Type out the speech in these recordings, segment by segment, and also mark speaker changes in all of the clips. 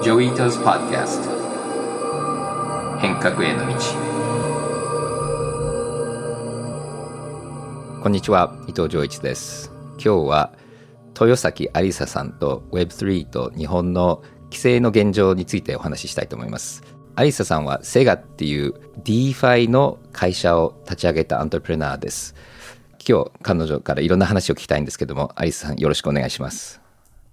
Speaker 1: Joi Ito's Podcast 変革への道。こんにちは伊藤穰一です。今日は豊崎亜里紗さんと Web3 と日本の規制の現状についてお話ししたいと思います。アリサさんは Cega っていう DeFi の会社を立ち上げたアントレプレナーです。今日彼女からいろんな話を聞きたいんですけどもアリサさんよろしくお願いします。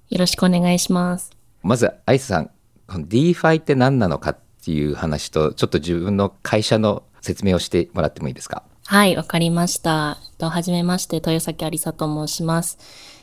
Speaker 2: よろしくお願いします
Speaker 1: まずアリサさんこの DeFi って何なのかっていう話とちょっと自分の会社の説明をしてもらってもいいですか？
Speaker 2: はい、わかりました。はじめまして、豊崎ありさと申します。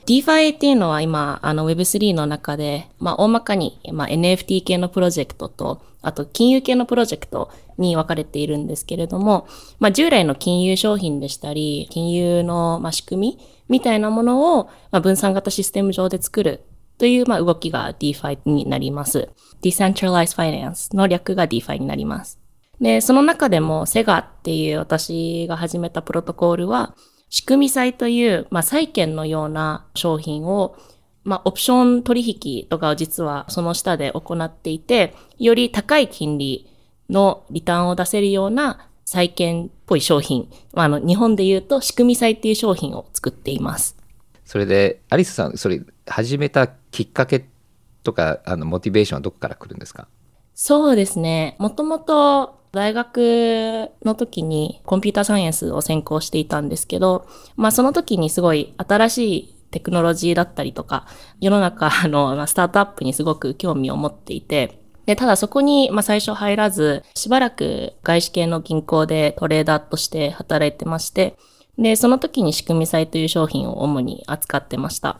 Speaker 2: DeFi っていうのは今、あの Web3 の中で、まあ大まかに、まあ、NFT 系のプロジェクトと、あと金融系のプロジェクトに分かれているんですけれども、まあ従来の金融商品でしたり、金融の、まあ、仕組みみたいなものを、まあ、分散型システム上で作るという、まあ、動きが DeFi になります。Decentralized Finance の略が DeFi になります。で、その中でも SEGA っていう私が始めたプロトコールは、仕組み債という、まあ、債券のような商品を、まあ、オプション取引とかを実はその下で行っていて、より高い金利のリターンを出せるような債券っぽい商品、まあ、あの、日本で言うと仕組み債っていう商品を作っています。
Speaker 1: それで、アリスさん、それ始めたきっかけとか、あの、モチベーションはどこから来るんですか？
Speaker 2: そうですね。もともと大学の時にコンピューターサイエンスを専攻していたんですけど、まあその時にすごい新しいテクノロジーだったりとか、世の中 のスタートアップにすごく興味を持っていて、で、ただそこに、まあ最初入らず、しばらく外資系の銀行でトレーダーとして働いてまして、で、その時に仕組み債という商品を主に扱ってました。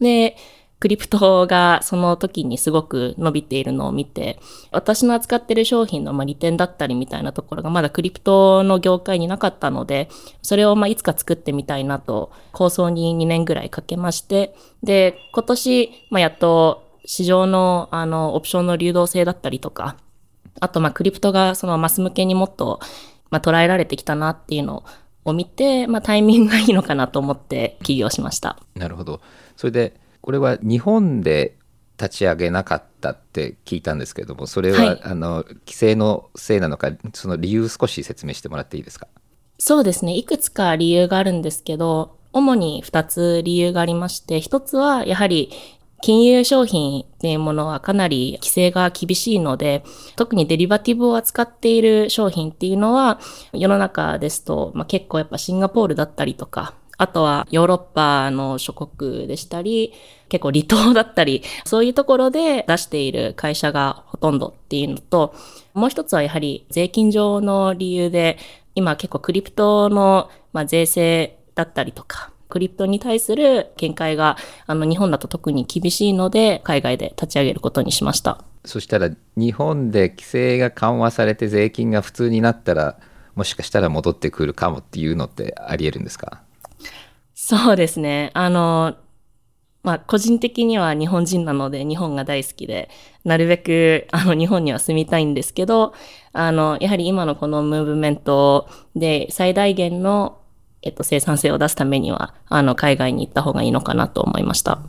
Speaker 2: で、クリプトがその時にすごく伸びているのを見て、私の扱ってる商品のま利点だったりみたいなところがまだクリプトの業界になかったので、それをまいつか作ってみたいなと構想に2年ぐらいかけまして、で、今年、まやっと市場のあのオプションの流動性だったりとか、あとまクリプトがそのマス向けにもっとま捉えられてきたなっていうのを見て、まあ、タイミングがいいのかなと思って起業しました。
Speaker 1: なるほど。それでこれは日本で立ち上げなかったって聞いたんですけれどもそれは、はい、あの規制のせいなのかその理由少し説明してもらっていいですか？
Speaker 2: そうですね。いくつか理由があるんですけど主に2つ理由がありまして1つはやはり金融商品っていうものはかなり規制が厳しいので、特にデリバティブを扱っている商品っていうのは、世の中ですと、まあ、結構やっぱシンガポールだったりとか、あとはヨーロッパの諸国でしたり、結構離島だったり、そういうところで出している会社がほとんどっていうのと、もう一つはやはり税金上の理由で、今結構クリプトの、まあ、税制だったりとか、クリプトに対する見解が、あの、日本だと特に厳しいので、海外で立ち上げることにしました。
Speaker 1: そしたら、日本で規制が緩和されて税金が普通になったら、もしかしたら戻ってくるかもっていうのってあり得るんですか？
Speaker 2: そうですね。あの、まあ、個人的には日本人なので日本が大好きで、なるべくあの日本には住みたいんですけど、あの、やはり今のこのムーブメントで最大限の、えっと、生産性を出すためには、あの、海外に行った方がいいのかなと思いました。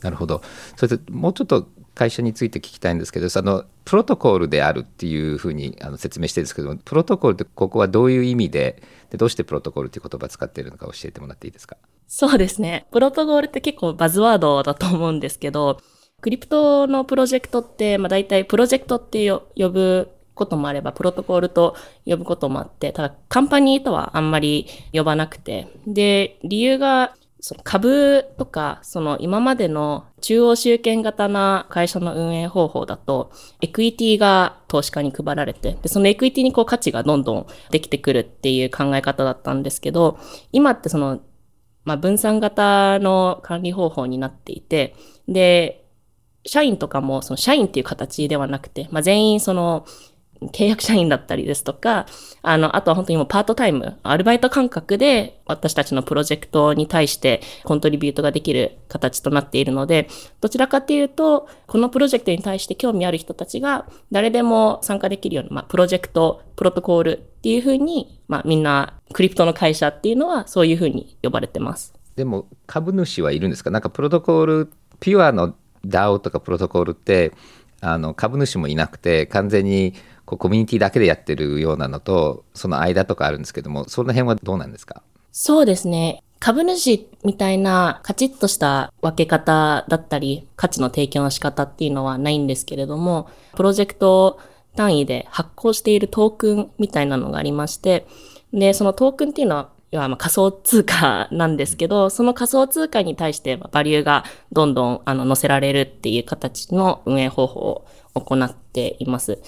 Speaker 1: なるほど。それでもうちょっと会社について聞きたいんですけど、そのプロトコールであるっていうふうにあの説明してるんですけども、プロトコールってここはどういう意味で、でどうしてプロトコールっていう言葉を使っているのか教えてもらっていいですか？
Speaker 2: そうですね。プロトコールって結構バズワードだと思うんですけど、クリプトのプロジェクトって、まあ大体プロジェクトって呼ぶこともあれば、プロトコールと呼ぶこともあって、ただカンパニーとはあんまり呼ばなくて、で、理由がその株とか、その今までの中央集権型な会社の運営方法だと、エクイティが投資家に配られて、で、そのエクイティにこう価値がどんどんできてくるっていう考え方だったんですけど、今ってその、まあ、分散型の管理方法になっていて、で、社員とかもその社員っていう形ではなくて、まあ、全員その契約社員だったりですとか、あの、あとは本当にもうパートタイム、アルバイト感覚で私たちのプロジェクトに対してコントリビュートができる形となっているので、どちらかっていうと、このプロジェクトに対して興味ある人たちが誰でも参加できるような、まあ、プロジェクト、プロトコールっていうふうに、まあ、みんなクリプトの会社っていうのはそういうふうに呼ばれてます。
Speaker 1: でも株主はいるんですか？なんかプロトコール、ピュアの DAO とかプロトコールってあの株主もいなくて完全にこうコミュニティだけでやってるようなのとその間とかあるんですけどもその辺はどうなんですか？
Speaker 2: そうですね。株主みたいなカチッとした分け方だったり、価値の提供の仕方っていうのはないんですけれども、プロジェクト単位で発行しているトークンみたいなのがありまして、で、そのトークンっていうのは、要はま仮想通貨なんですけど、その仮想通貨に対してバリューがどんどんあの載せられるっていう形の運営方法を行っています。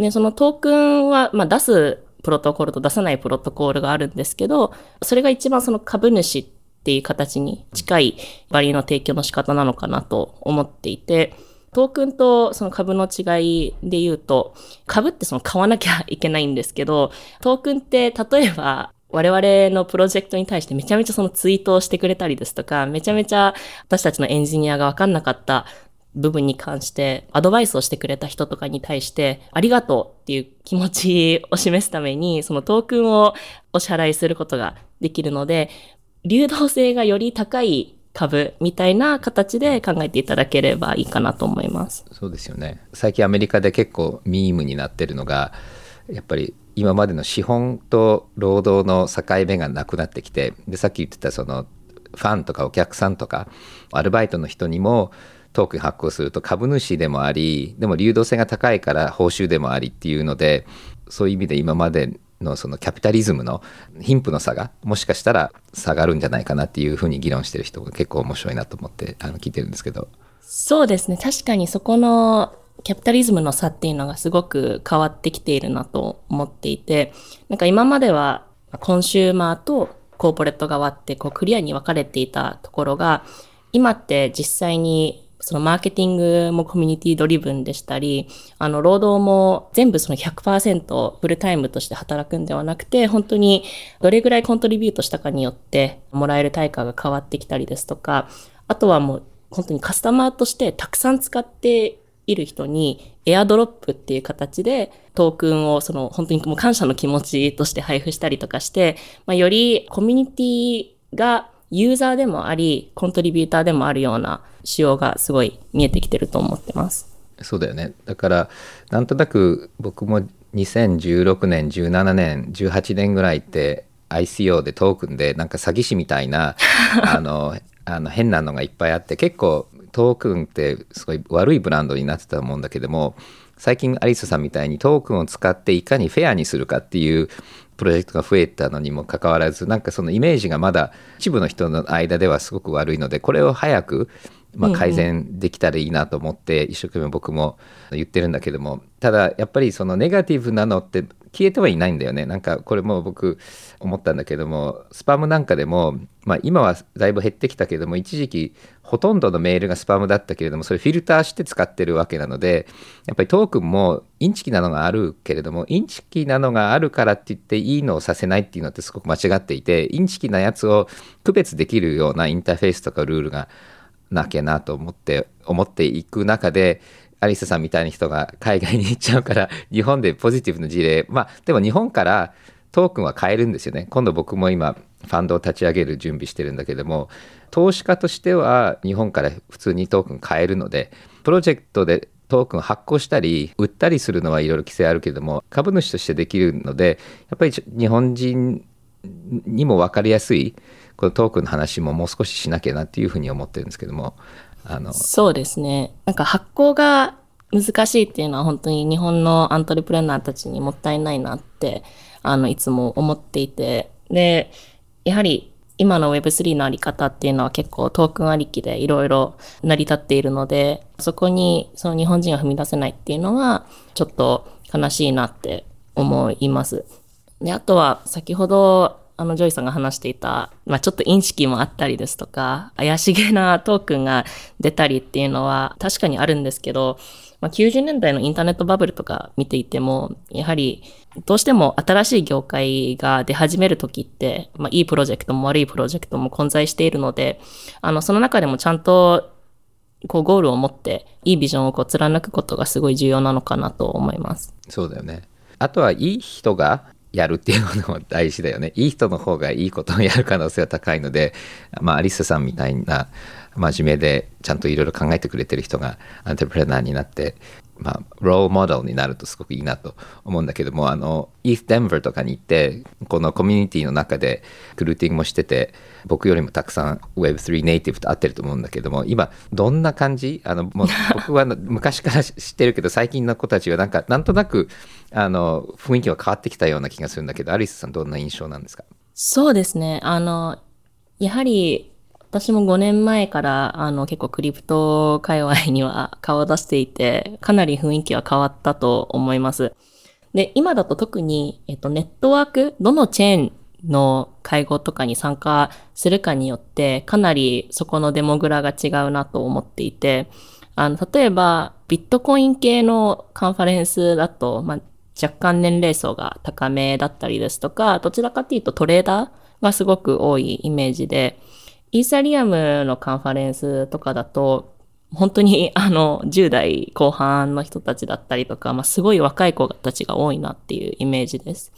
Speaker 2: で、そのトークンは、ま出すプロトコルと出さないプロトコルがあるんですけど、それが一番その株主っていう形に近いバリューの提供の仕方なのかなと思っていて、トークンとその株の違いで言うと、株ってその買わなきゃいけないんですけど、トークンって例えば我々のプロジェクトに対してめちゃめちゃそのツイートをしてくれたりですとか、めちゃめちゃ私たちのエンジニアがわかんなかった部分に関してアドバイスをしてくれた人とかに対してありがとうっていう気持ちを示すためにそのトークンをお支払いすることができるので流動性がより高い株みたいな形で考えていただければいいかなと思います。
Speaker 1: そうですよね。最近アメリカで結構ミームになってるのがやっぱり今までの資本と労働の境目がなくなってきてでさっき言ってたそのファンとかお客さんとかアルバイトの人にもトークン発行すると株主でもありでも流動性が高いから報酬でもありっていうのでそういう意味で今までのそのキャピタリズムの貧富の差がもしかしたら下がるんじゃないかなっていうふうに議論してる人が結構面白いなと思ってあの聞いてるんですけど。
Speaker 2: そうですね。確かにそこのキャピタリズムの差っていうのがすごく変わってきているなと思っていてなんか今まではコンシューマーとコーポレート側ってこうクリアに分かれていたところが今って実際にそのマーケティングもコミュニティドリブンでしたり、あの、労働も全部その100%フルタイムとして働くんではなくて、本当にどれぐらいコントリビュートしたかによってもらえる対価が変わってきたりですとか、あとはもう本当にカスタマーとしてたくさん使っている人にエアドロップっていう形でトークンをその本当にもう感謝の気持ちとして配布したりとかして、まあ、よりコミュニティがユーザーでもあり、コントリビューターでもあるような仕様がすごい見えてきてると思ってます。
Speaker 1: そうだよね。だから、なんとなく僕も2016年、17年、18年ぐらいって ICO でトークンでなんか詐欺師みたいな あのあの変なのがいっぱいあって結構トークンってすごい悪いブランドになってたと思うんだけども最近アリスさんみたいにトークンを使っていかにフェアにするかっていうプロジェクトが増えたのにもかかわらずなんかそのイメージがまだ一部の人の間ではすごく悪いのでこれを早くまあ改善できたらいいなと思って一生懸命僕も言ってるんだけどもただやっぱりそのネガティブなのって消えてはいないんだよね。なんかこれも僕思ったんだけどもスパムなんかでも、まあ、今はだいぶ減ってきたけども一時期ほとんどのメールがスパムだったけれどもそれフィルターして使ってるわけなのでやっぱりトークンもインチキなのがあるけれどもインチキなのがあるからって言っていいのをさせないっていうのってすごく間違っていてインチキなやつを区別できるようなインターフェースとかルールがなきゃなと思って思っていく中でアリスさんみたいな人が海外に行っちゃうから 日本でポジティブな事例まあでも日本からトークンは買えるんですよね。今度僕も今ファンドを立ち上げる準備してるんだけども投資家としては日本から普通にトークン買えるのでプロジェクトでトークン発行したり売ったりするのはいろいろ規制あるけども株主としてできるのでやっぱり日本人にも分かりやすいこのトークンの話ももう少ししなきゃなっていうふうに思ってるんですけども
Speaker 2: あの。そうですね。なんか発行が難しいっていうのは本当に日本のアントレプレナーたちにもったいないなってあのいつも思っていてでやはり今の Web3 のあり方っていうのは結構トークンありきでいろいろ成り立っているのでそこにその日本人が踏み出せないっていうのはちょっと悲しいなって思います。で、あとは先ほどあの、ジョイさんが話していた、まあ、ちょっとインチキもあったりですとか、怪しげなトークンが出たりっていうのは確かにあるんですけど、まあ、90年代のインターネットバブルとか見ていても、やはりどうしても新しい業界が出始めるときって、まあ、いいプロジェクトも悪いプロジェクトも混在しているので、あの、その中でもちゃんとこうゴールを持っていいビジョンをこう貫くことがすごい重要なのかなと思います。
Speaker 1: そうだよね。あとはいい人がやるっていうのも大事だよね。いい人の方がいいことをやる可能性は高いので、まあ、アリスさんみたいな真面目でちゃんといろいろ考えてくれてる人がアントレプレナーになってまあ、ローモデルになるとすごくいいなと思うんだけども、あの、イース・デンバーとかに行って、このコミュニティの中でクルーティングもしてて、僕よりもたくさん Web3 ネイティブと会ってると思うんだけども、今、どんな感じ？あの、もう 僕は昔から知ってるけど、最近の子たちはなんか、なんとなく、あの、雰囲気は変わってきたような気がするんだけど、アリスさんどんな印象なんですか？
Speaker 2: そうですね。あの、やはり私も5年前から、あの、結構クリプト界隈には 顔を出していて、かなり雰囲気は変わったと思います。で、今だと特に、えっと、ネットワーク、どのチェーンの会合とかに参加するかによって、かなりそこのデモグラが違うなと思っていて、あの、例えば、ビットコイン系のカンファレンスだと、まあ、若干年齢層が高めだったりですとか、どちらかというとトレーダーがすごく多いイメージで、イーサリアムのカンファレンスとかだと、本当に あの10代後半の人たちだったりとか、まあ、すごい若い子たちが多いなっていうイメージです。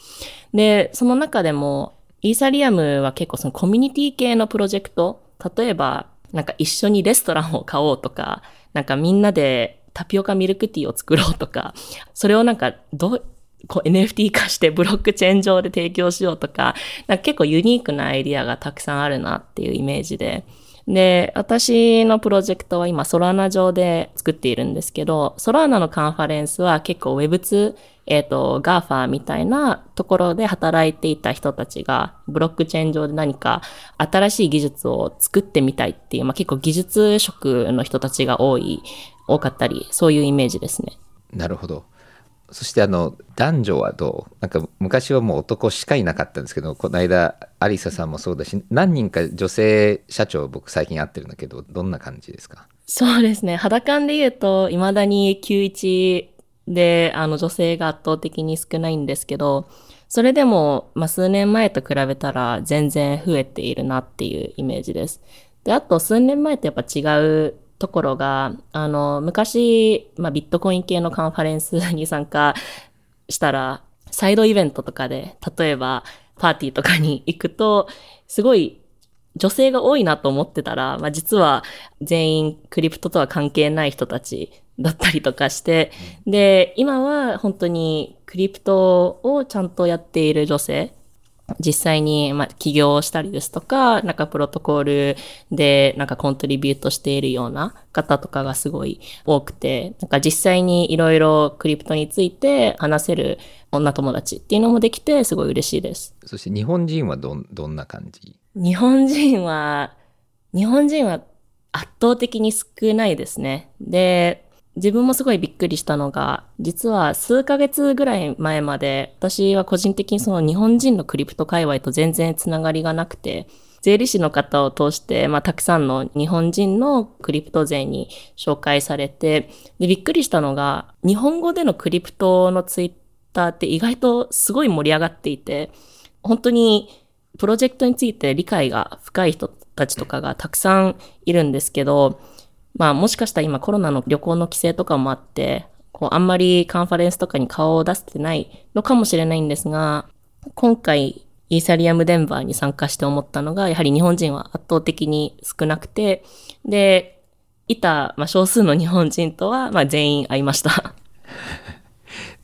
Speaker 2: で、その中でも、イーサリアムは結構そのコミュニティ系のプロジェクト、例えば、なんか一緒にレストランを買おうとか、なんかみんなでタピオカミルクティーを作ろうとか、それをなんかどう、こう NFT 化してブロックチェーン上で提供しようとか、なんか結構ユニークなアイディアがたくさんあるなっていうイメージで。で、私のプロジェクトは今ソラーナ上で作っているんですけど、ソラーナのカンファレンスは結構 Web2、えっ、ー、と、GAFA みたいなところで働いていた人たちが、ブロックチェーン上で何か新しい技術を作ってみたいっていう、まあ、結構技術職の人たちが多い、多かったり、そういうイメージですね。
Speaker 1: なるほど。そしてあの男女はどう？なんか昔はもう男しかいなかったんですけどこの間アリサさんもそうだし何人か女性社長僕最近会ってるんだけどどんな感じですか？
Speaker 2: そうですね。肌感で言うといまだに91であの女性が圧倒的に少ないんですけどそれでも、まあ、数年前と比べたら全然増えているなっていうイメージです。で、あと数年前とやっぱ違うところが、あの、昔、まあ、ビットコイン系のカンファレンスに参加したら、サイドイベントとかで、例えば、パーティーとかに行くと、すごい女性が多いなと思ってたら、まあ、実は全員クリプトとは関係ない人たちだったりとかして、で、今は本当にクリプトをちゃんとやっている女性実際に、まあ、起業したりですとか、なんかプロトコールでなんかコントリビュートしているような方とかがすごい多くて、なんか実際にいろいろクリプトについて話せる女友達っていうのもできてすごい嬉しいです。
Speaker 1: そして日本人はど、どんな感じ？
Speaker 2: 日本人は、日本人は圧倒的に少ないですね。で、自分もすごいびっくりしたのが、実は数ヶ月ぐらい前まで、私は個人的にその日本人のクリプト界隈と全然つながりがなくて、税理士の方を通して、まあ、たくさんの日本人のクリプト税に紹介されて、で、びっくりしたのが、日本語でのクリプトのツイッターって意外とすごい盛り上がっていて、本当にプロジェクトについて理解が深い人たちとかがたくさんいるんですけど、まあもしかしたら今コロナの旅行の規制とかもあって、こうあんまりカンファレンスとかに顔を出せてないのかもしれないんですが、今回イーサリアムデンバーに参加して思ったのが、やはり日本人は圧倒的に少なくて、で、いた、まあ、少数の日本人とは、まあ、全員会いました。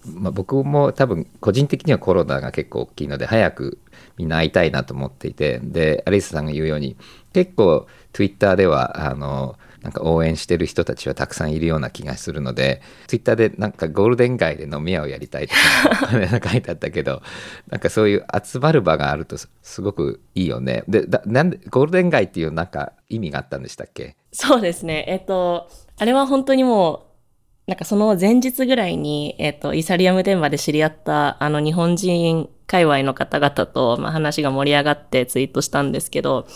Speaker 1: まあ僕も多分個人的にはコロナが結構大きいので早くみんな会いたいなと思っていてでアリスさんが言うように結構 Twitter ではあのなんか応援してる人たちはたくさんいるような気がするので、ツイッターでなんかゴールデン街で飲み屋をやりたいとか、書いてあったけど、なんかそういう集まる場があるとすごくいいよね。で、なんで、ゴールデン街っていうなんか意味があったんでしたっけ？
Speaker 2: そうですね。えっと、あれは本当にもう、なんかその前日ぐらいに、えっと、イサリアム電話で知り合ったあの日本人界隈の方々と、まあ、話が盛り上がってツイートしたんですけど、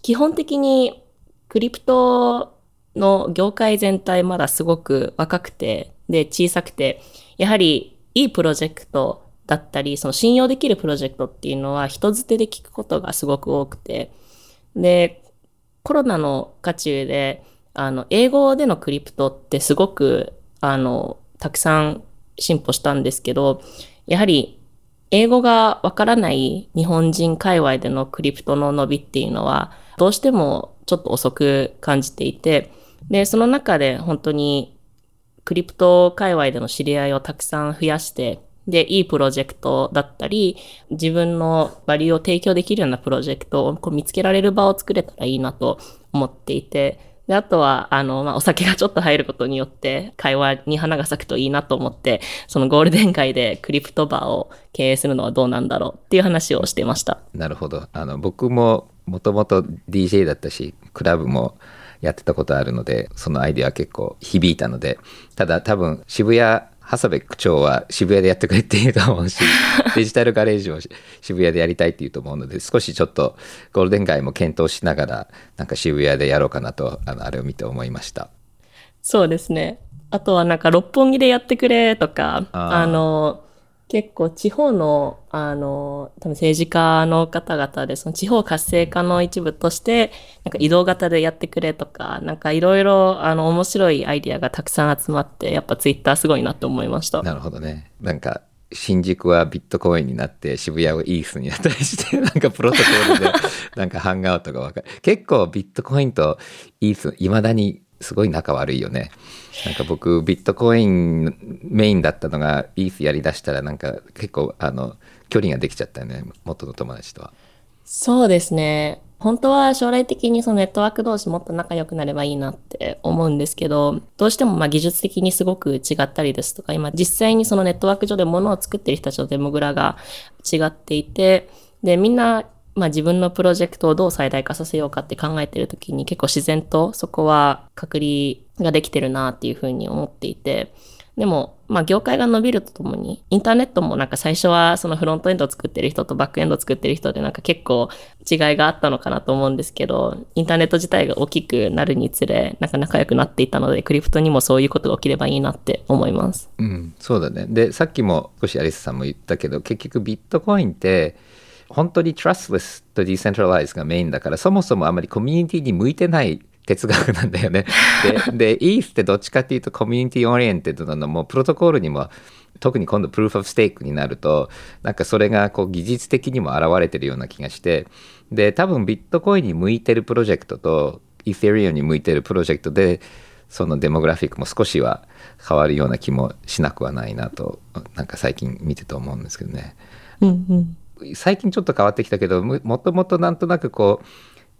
Speaker 2: 基本的にクリプトの業界全体まだすごく若くて、で、小さくて、やはりいいプロジェクトだったり、その信用できるプロジェクトっていうのは人づてで聞くことがすごく多くて、で、コロナの渦中で、あの、英語でのクリプトってすごく、あの、たくさん進歩したんですけど、やはり英語がわからない日本人界隈でのクリプトの伸びっていうのは、どうしてもちょっと遅く感じていて、で、その中で本当にクリプト界隈での知り合いをたくさん増やして、で、いいプロジェクトだったり、自分のバリューを提供できるようなプロジェクトをこう見つけられる場を作れたらいいなと思っていて、で、あとは、あの、まあ、お酒がちょっと入ることによって、会話に花が咲くといいなと思って、そのゴールデン街でクリプトバーを経営するのはどうなんだろうっていう話をしてました。
Speaker 1: なるほど。あの、僕ももともと DJ だったし、クラブもやってたことあるので、そのアイデアは結構響いたので、ただ多分渋谷長谷部区長は渋谷でやってくれって言うと思うし、デジタルガレージを渋谷でやりたいって言うと思うので、少しちょっとゴールデン街も検討しながら、なんか渋谷でやろうかなと、あの、あれを見て思いました。
Speaker 2: そうですね。あとはなんか六本木でやってくれとか、あの、結構地方の、あの、多分政治家の方々で、その地方活性化の一部として、なんか移動型でやってくれとか、なんかいろいろ、あの、面白いアイディアがたくさん集まって、やっぱツイッターすごいなと思いました。
Speaker 1: なるほどね。なんか、新宿はビットコインになって渋谷はイースになったりして なんかプロトコルでなんかハンガウトが分かる結構ビットコインとイースいまだにすごい仲悪いよね。なんか僕ビットコインメインだったのがイースやりだしたらなんか結構あの距離ができちゃったよね元の友達とは。
Speaker 2: そうですね。本当は将来的にそのネットワーク同士もっと仲良くなればいいなって思うんですけど、どうしてもまあ技術的にすごく違ったりですとか、今実際にそのネットワーク上で物を作ってる人たちのデモグラが違っていて、で、みんなまあ自分のプロジェクトをどう最大化させようかって考えてるときに結構自然とそこは隔離ができてるなっていうふうに思っていて、でも、まあ業界が伸びるとともに、インターネットもなんか最初はそのフロントエンドを作ってる人とバックエンドを作ってる人でなんか結構違いがあったのかなと思うんですけど、インターネット自体が大きくなるにつれ、なんか仲良くなっていたので、クリプトにもそういうことが起きればいいなって思います。
Speaker 1: うん、そうだね。で、さっきも少しアリサさんも言ったけど、結局ビットコインって、本当に trustless と decentralize がメインだからそもそもあまりコミュニティに向いてない哲学なんだよね。で、で ETH ってどっちかっていうと community oriented なのもプロトコールにも特に今度 proof of stake になるとなんかそれがこう技術的にも現れてるような気がしてで多分ビットコインに向いてるプロジェクトとイーセリアに向いてるプロジェクトでその demographic も少しは変わるような気もしなくはないなとなんか最近見てて思うんですけどね。
Speaker 2: うんうん
Speaker 1: 最近ちょっと変わってきたけどもともとなんとなくこう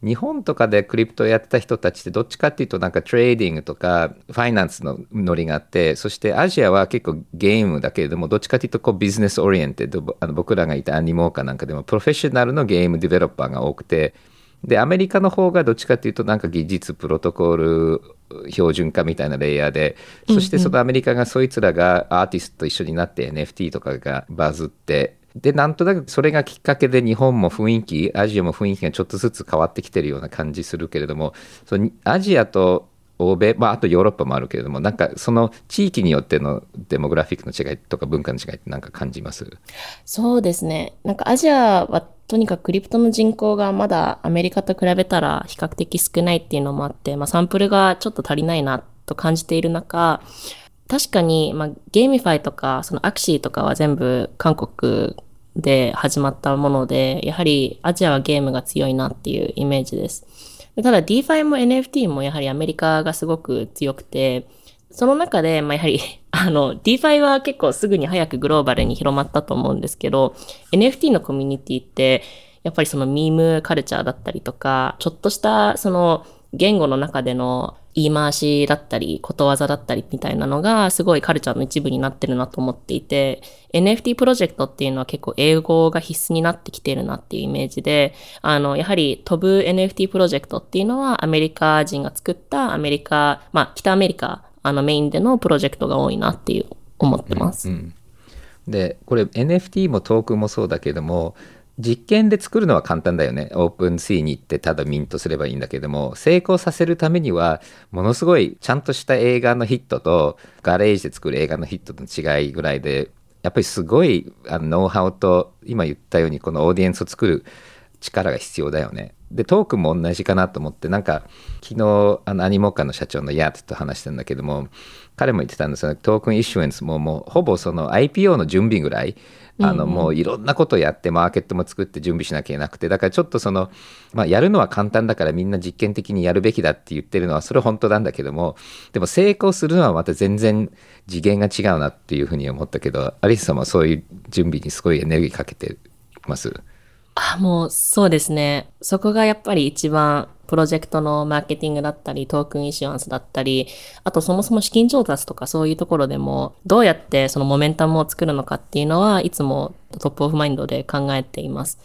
Speaker 1: 日本とかでクリプトやってた人たちってどっちかっていうとなんかトレーディングとかファイナンスのノリがあってそしてアジアは結構ゲームだけれどもどっちかっていうとこう business oriented あの僕らがいた Animoca なんかでもプロフェッショナルの game developer が多くてでアメリカの方がどっちかっていうとなんか技術プロトコール標準化みたいなレイヤーでそしてそのアメリカがそいつらがアーティストと一緒になって NFT とかがバズってで、なんとなくそれがきっかけで日本も雰囲気、アジアも雰囲気がちょっとずつ変わってきてるような感じするけれども、そのアジアと欧米、まあ、あとヨーロッパもあるけれども、なんかその地域によってのデモグラフィックの違いとか文化の違いってなんか感じます？
Speaker 2: そうですね。なんかアジアはとにかくクリプトの人口がまだアメリカと比べたら比較的少ないっていうのもあって、まあ、サンプルがちょっと足りないなと感じている中、確かに、まあ、 GameFi とか、その Axie とかは全部韓国で始まったもので、やはりアジアはゲームが強いなっていうイメージです。ただ DeFi も NFT もやはりアメリカがすごく強くて、その中で、まあ、やはり、あの、DeFi は結構すぐに早くグローバルに広まったと思うんですけど、NFT のコミュニティって、やっぱりそのミームカルチャーだったりとか、ちょっとしたその言語の中での言い回しだったり、ことわざだったりみたいなのがすごいカルチャーの一部になってるなと思っていて、NFT プロジェクトっていうのは結構英語が必須になってきてるなっていうイメージで、あの、やはり飛ぶ NFT プロジェクトっていうのはアメリカ人が作ったアメリカ、まあ北アメリカ、あのメインでのプロジェクトが多いなっていう思ってます。うんうん
Speaker 1: でこれ NFT もトークンもそうだけども実験で作るのは簡単だよね。 OpenSea に行ってただミントすればいいんだけども、成功させるためには、ものすごいちゃんとした映画のヒットと、ガレージで作る映画のヒットの違いぐらいで、やっぱりすごいあのノウハウと、今言ったようにこのオーディエンスを作る力が必要だよね。でトークンも同じかなと思ってなんか昨日あのアニモカの社長のヤーと話したんだけども彼も言ってたんですよトークンイシュエンスももうほぼその IPO の準備ぐらいあのもういろんなことをやってマーケットも作って準備しなきゃいけなくてだからちょっとその、まあ、やるのは簡単だからみんな実験的にやるべきだって言ってるのはそれは本当なんだけどもでも成功するのはまた全然次元が違うなっていうふうに思ったけどアリスさんはそういう準備にすごいエネルギーかけてます
Speaker 2: あ、もうそうですね。そこがやっぱり一番プロジェクトのマーケティングだったり、トークンイシュアンスだったり、あとそもそも資金調達とかそういうところでも、どうやってそのモメンタムを作るのかっていうのは、いつもトップオフマインドで考えています。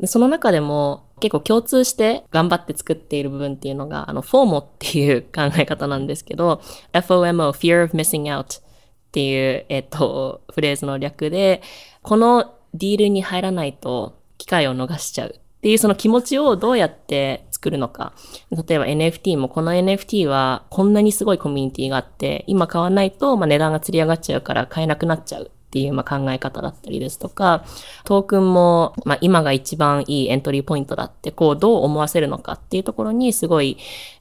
Speaker 2: でその中でも結構共通して頑張って作っている部分っていうのが、あの、フォーモっていう考え方なんですけど、FOMO, Fear of Missing Out っていう、えっと、フレーズの略で、このディールに入らないと機会を逃しちゃうっていうその気持ちをどうやって作るのか。例えば NFT もこの NFT はこんなにすごいコミュニティがあって、今買わないとま値段が釣り上がっちゃうから買えなくなっちゃう。っていうま考え方だったりですとか、トークンもま今が一番いいエントリーポイントだってこうどう思わせるのかっていうところにすごい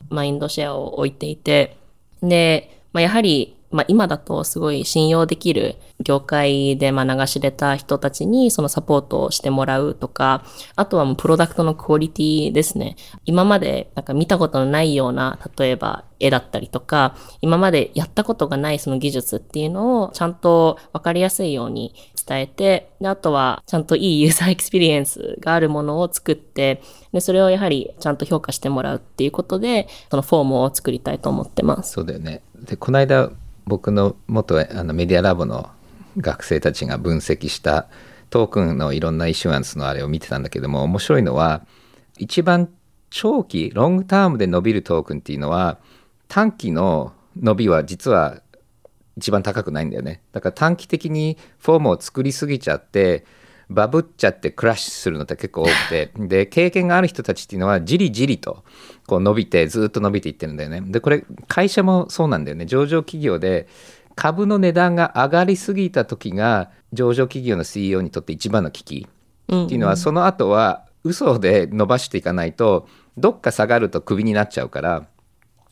Speaker 2: マインドシェアを置いていて、で、まあ、やはりまあ、今だとすごい信用できる業界でまあ流し出た人たちにそのサポートをしてもらうとか、あとはもうプロダクトのクオリティですね。今までなんか見たことのないような、例えば絵だったりとか、今までやったことがないその技術っていうのをちゃんとわかりやすいように伝えて、で、あとはちゃんといいユーザーエクスペリエンスがあるものを作って、で、それをやはりちゃんと評価してもらうっていうことで、その FOMO を作りたいと思ってます。
Speaker 1: そうだよね。で、この間僕の元あのメディアラボの学生たちが分析したトークンのいろんなイシュアンスのあれを見てたんだけども面白いのは一番長期ロングタームで伸びるトークンっていうのは短期の伸びは実は一番高くないんだよね。だから短期的にフォームを作りすぎちゃってバブっちゃってクラッシュするのって結構多くて で経験がある人たちっていうのはじりじりとこう伸びてずっと伸びていってるんだよね。でこれ会社もそうなんだよね。上場企業で株の値段が上がりすぎた時が上場企業の CEO にとって一番の危機。っていうのはその後は嘘で伸ばしていかないとどっか下がるとクビになっちゃうから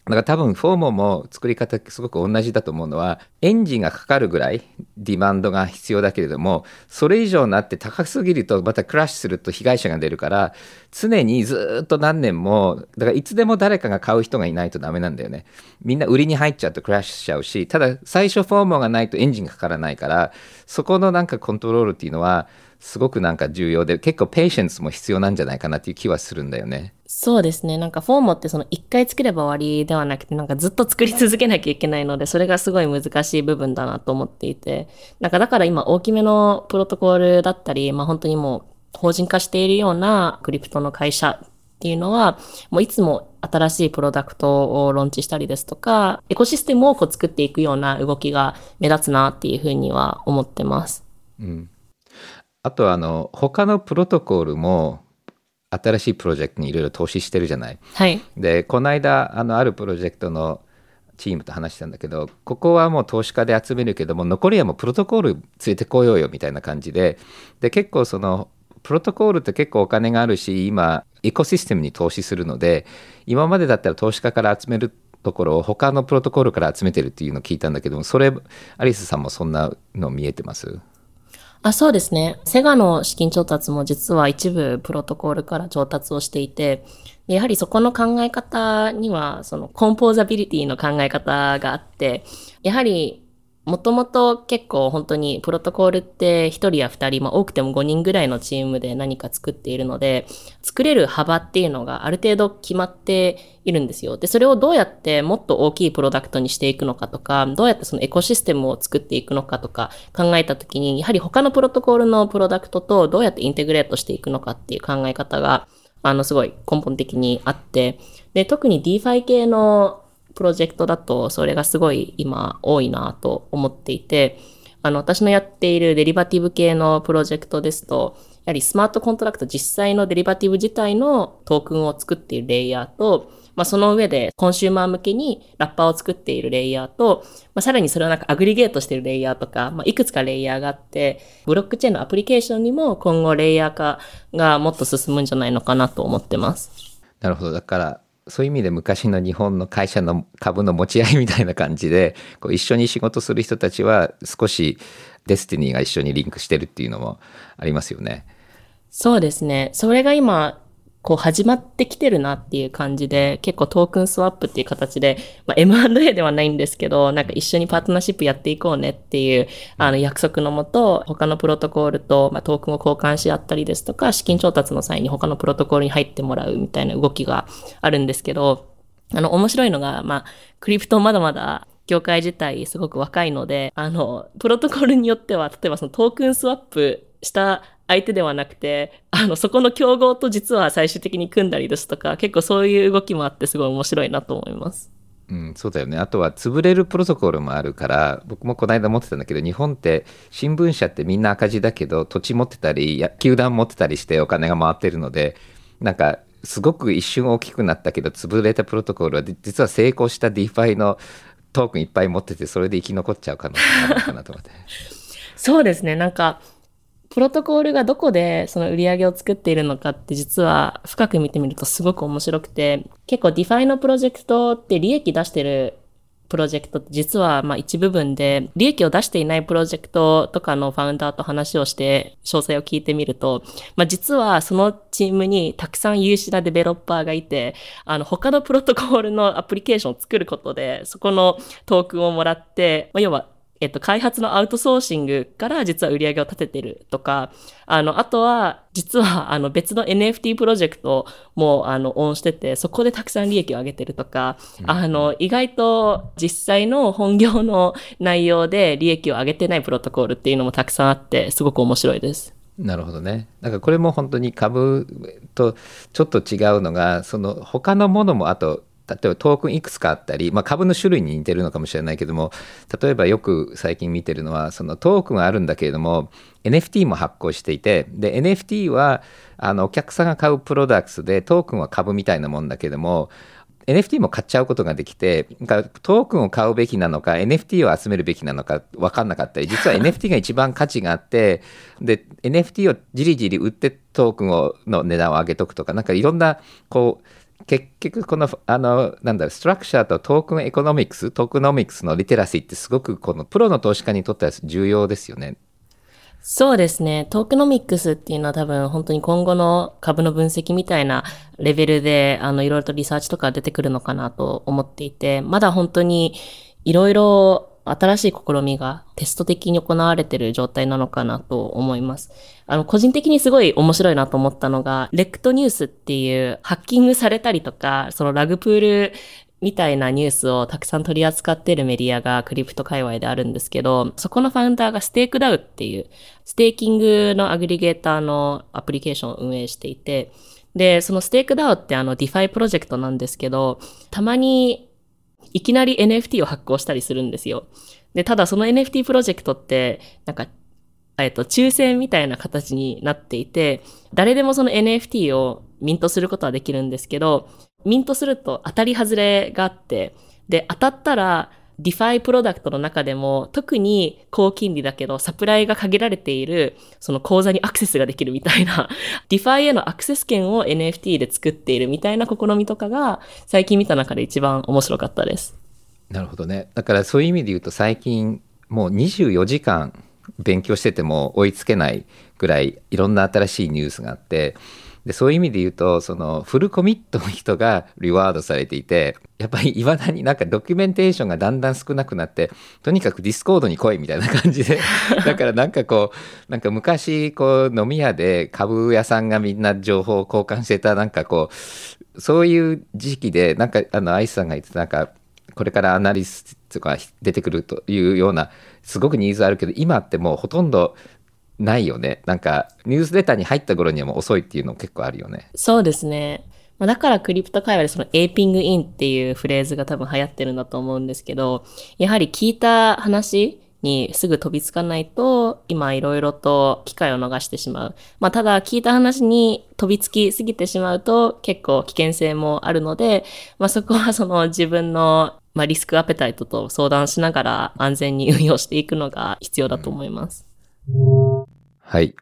Speaker 1: だから多分フォーモも作り方すごく同じだと思うのはエンジンがかかるぐらいディマンドが必要だけれどもそれ以上になって高すぎるとまたクラッシュすると被害者が出るから常にずっと何年もだからいつでも誰かが買う人がいないとダメなんだよねみんな売りに入っちゃうとクラッシュしちゃうしただ最初フォーモがないとエンジンかからないからそこのなんかコントロールっていうのはすごくなんか重要で結構ペーシェンスも必要なんじゃないかなっていう気はするんだよね。
Speaker 2: そうですね。なんかフォームってその一回作れば終わりではなくて、なんかずっと作り続けなきゃいけないので、それがすごい難しい部分だなと思っていて、なんかだから今大きめのプロトコルだったり、まあ本当にもう法人化しているようなクリプトの会社っていうのは、もういつも新しいプロダクトをローンチしたりですとか、エコシステムをこう作っていくような動きが目立つなっていうふうには思ってます。
Speaker 1: うん。あとあの他のプロトコルも新しいプロジェクトにいろいろ投資してるじゃない。
Speaker 2: はい、
Speaker 1: でこの間あのあるプロジェクトのチームと話したんだけどここはもう投資家で集めるけども残りはもうプロトコール連れてこようよみたいな感じでで結構そのプロトコールって結構お金があるし今エコシステムに投資するので今までだったら投資家から集めるところを他のプロトコールから集めてるっていうのを聞いたんだけどもそれアリスさんもそんなの見えてます？
Speaker 2: あそうですね。セガの資金調達も実は一部プロトコールから調達をしていて、やはりそこの考え方には、そのコンポーザビリティの考え方があって、やはりもともと結構本当にプロトコールって1人や2人、まあ多くても5人ぐらいのチームで何か作っているので、作れる幅っていうのがある程度決まっているんですよ。で、それをどうやってもっと大きいプロダクトにしていくのかとか、どうやってそのエコシステムを作っていくのかとか考えたときに、やはり他のプロトコールのプロダクトとどうやってインテグレートしていくのかっていう考え方が、あの、すごい根本的にあって、で、特に DeFi 系のプロジェクトだとそれがすごい今多いなと思っていて、あの、私のやっているデリバティブ系のプロジェクトですと、やはりスマートコントラクト実際のデリバティブ自体のトークンを作っているレイヤーと、まあ、その上でコンシューマー向けにラッパーを作っているレイヤーと、まあ、さらにそれをなんか aggregate しているレイヤーとか、まあ、いくつかレイヤーがあって、ブロックチェーンのアプリケーションにも今後レイヤー化がもっと進むんじゃないのかなと思ってます。
Speaker 1: なるほど。だから、そういう意味で昔の日本の会社の株の持ち合いみたいな感じで、こう一緒に仕事する人たちは少し destiny が一緒にリンクしてるっていうのもありますよね。
Speaker 2: そうですね。それが今、こう始まってきてるなっていう感じで、結構 token swap っていう形で、まあ、M&A ではないんですけど、なんか一緒にパートナーシップやっていこうねっていう、あの約束のもと、他のプロトコールと、まあ、トークンを交換し合ったりですとか、資金調達の際に他のプロトコールに入ってもらうみたいな動きがあるんですけど、あの、面白いのが、まあ、クリプトまだまだ業界自体すごく若いので、あの、プロトコルによっては、例えばそのトークンスワップした相手ではなくて、あの、そこの競合と実は最終的に組んだりですとか、結構そういう動きもあってすごい面白いなと思います。
Speaker 1: うん、そうだよね。あとは潰れるプロトコルもあるから、僕もこの間持ってたんだけど、日本って新聞社ってみんな赤字だけど、土地持ってたり、や球団持ってたりしてお金が回ってるので、なんか、すごく一瞬大きくなったけど、潰れたプロトコルは、実は成功した DeFi のトークンいっぱい持ってて、それで生き残っちゃう可能性があるのかなと思って。
Speaker 2: そうですね。なんか、プロトコールがどこでその売り上げを作っているのかって実は深く見てみるとすごく面白くて、結構 DeFi のプロジェクトって利益出してるプロジェクトって実はまあ一部分で利益を出していないプロジェクトとかのファウンダーと話をして詳細を聞いてみると、まあ実はそのチームにたくさん優秀なデベロッパーがいて、あの他のプロトコールのアプリケーションを作ることでそこのトークンをもらって、まあ要はえっと、開発のアウトソーシングから実は売り上げを立ててるとか、あの、あとは、実は、あの、別の NFT プロジェクトも、あの、オンしてて、そこでたくさん利益を上げてるとか、あの、意外と実際の本業の内容で利益を上げてないプロトコールっていうのもたくさんあって、すごく面白いです。
Speaker 1: なるほどね。だからこれも本当に株とちょっと違うのが、その他のものもあと、例えばトークンいくつかあったり、まあ、株の種類に似てるのかもしれないけども例えばよく最近見てるのはそのトークンはあるんだけれども NFT も発行していてで NFT はあのお客さんが買う products でトークンは株みたいなもんだけども NFT も買っちゃうことができて、トークンを買うべきなのか、NFT を集めるべきなのか分かんなかったり、実は NFT が一番価値があって、で、NFT をじりじり売ってトークンをの値段を上げとくとか、なんかいろんな、こう、結局この、あの、なんだろう、 structure と token economics、 tokenomics のリテラシーってすごくこのプロの投資家にとっては重要ですよね。
Speaker 2: そうですね。トークノミックスっていうのは多分本当に今後の株の分析みたいなレベルで、あの、いろいろとリサーチとか出てくるのかなと思っていて、まだ本当にいろいろ新しい試みがテスト的に行われている状態なのかなと思います。あの、個人的にすごい面白いなと思ったのが、レクトニュースっていうハッキングされたりとか、そのラグプールみたいなニュースをたくさん取り扱っているメディアがクリプト界隈であるんですけど、そこのファウンダーがステークダウっていう、ステーキングのアグリゲーターのアプリケーションを運営していて、で、そのステークダウってあの DeFi プロジェクトなんですけど、たまにいきなり NFT を発行したりするんですよ。で、ただその NFT プロジェクトって、なんか、えっと、抽選みたいな形になっていて、誰でもその NFT をミントすることはできるんですけど、ミントすると当たり外れがあって、で、当たったら、DeFi プロダクトの中でも特に高金利だけどサプライが限られているその口座にアクセスができるみたいな DeFi へのアクセス権を NFT で作っているみたいな試みとかが最近見た中で一番面白かったです。
Speaker 1: なるほどね。だからそういう意味で言うと最近もう24時間勉強してても追いつけないぐらいいろんな新しいニュースがあってでそういう意味で言うとそのフルコミットの人が reward されていてやっぱりいまだになんか documentation がだんだん少なくなってとにかく Discord に来いみたいな感じで。だからなんかこうなんか昔こう飲み屋で株屋さんがみんな情報を交換してたなんかこうそういう時期でなんかあのアリサさんが言ってたなんかこれからアナリストが出てくるというようなすごくニーズあるけど今ってもうほとんどないよねなんかニュースレターに入った頃にはもう遅いっていうの結構あるよね
Speaker 2: そうですね。だからクリプト界隈でその aping in っていうフレーズが多分流行ってるんだと思うんですけど、やはり聞いた話にすぐ飛びつかないと、今いろいろと機会を逃してしまう。まあ、ただ聞いた話に飛びつきすぎてしまうと結構危険性もあるので、まあ、そこはその自分のまあ、リスクアペタイトと相談しながら安全に運用していくのが必要だと思います。
Speaker 1: はい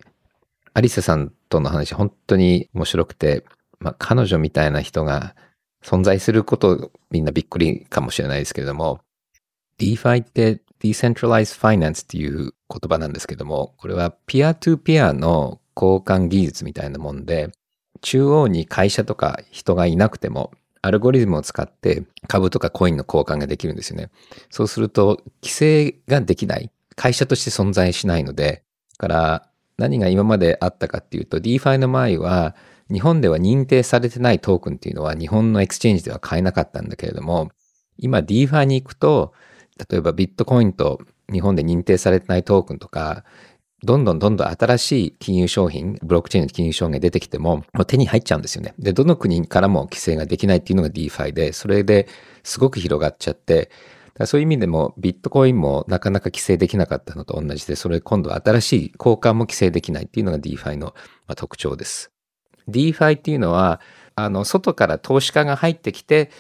Speaker 1: アリサさんとの話本当に面白くてまあ、彼女みたいな人が存在することみんなびっくりかもしれないですけれども、DeFi って Decentralized Finance っていう言葉なんですけども、これはピアトゥピアの交換技術みたいなもんで、中央に会社とか人がいなくても、アルゴリズムを使って株とかコインの交換ができるんですよね。そうすると、規制ができない。会社として存在しないので、だから何が今まであったかっていうと、DeFi の前は、日本では認定されてないトークンっていうのは日本の exchange では買えなかったんだけれども、今 DeFi に行くと、例えばビットコインと日本で認定されてないトークンとか、どんどんどんどん新しい金融商品、ブロックチェーンの金融商品が出てきても、もう手に入っちゃうんですよね。で、どの国からも規制ができないっていうのが DeFi で、それですごく広がっちゃって、そういう意味でもビットコインもなかなか規制できなかったのと同じで、それ今度は新しい交換も規制できないっていうのが DeFi の特徴です。DeFi っていうのは、あの、外から投資家が入ってきて、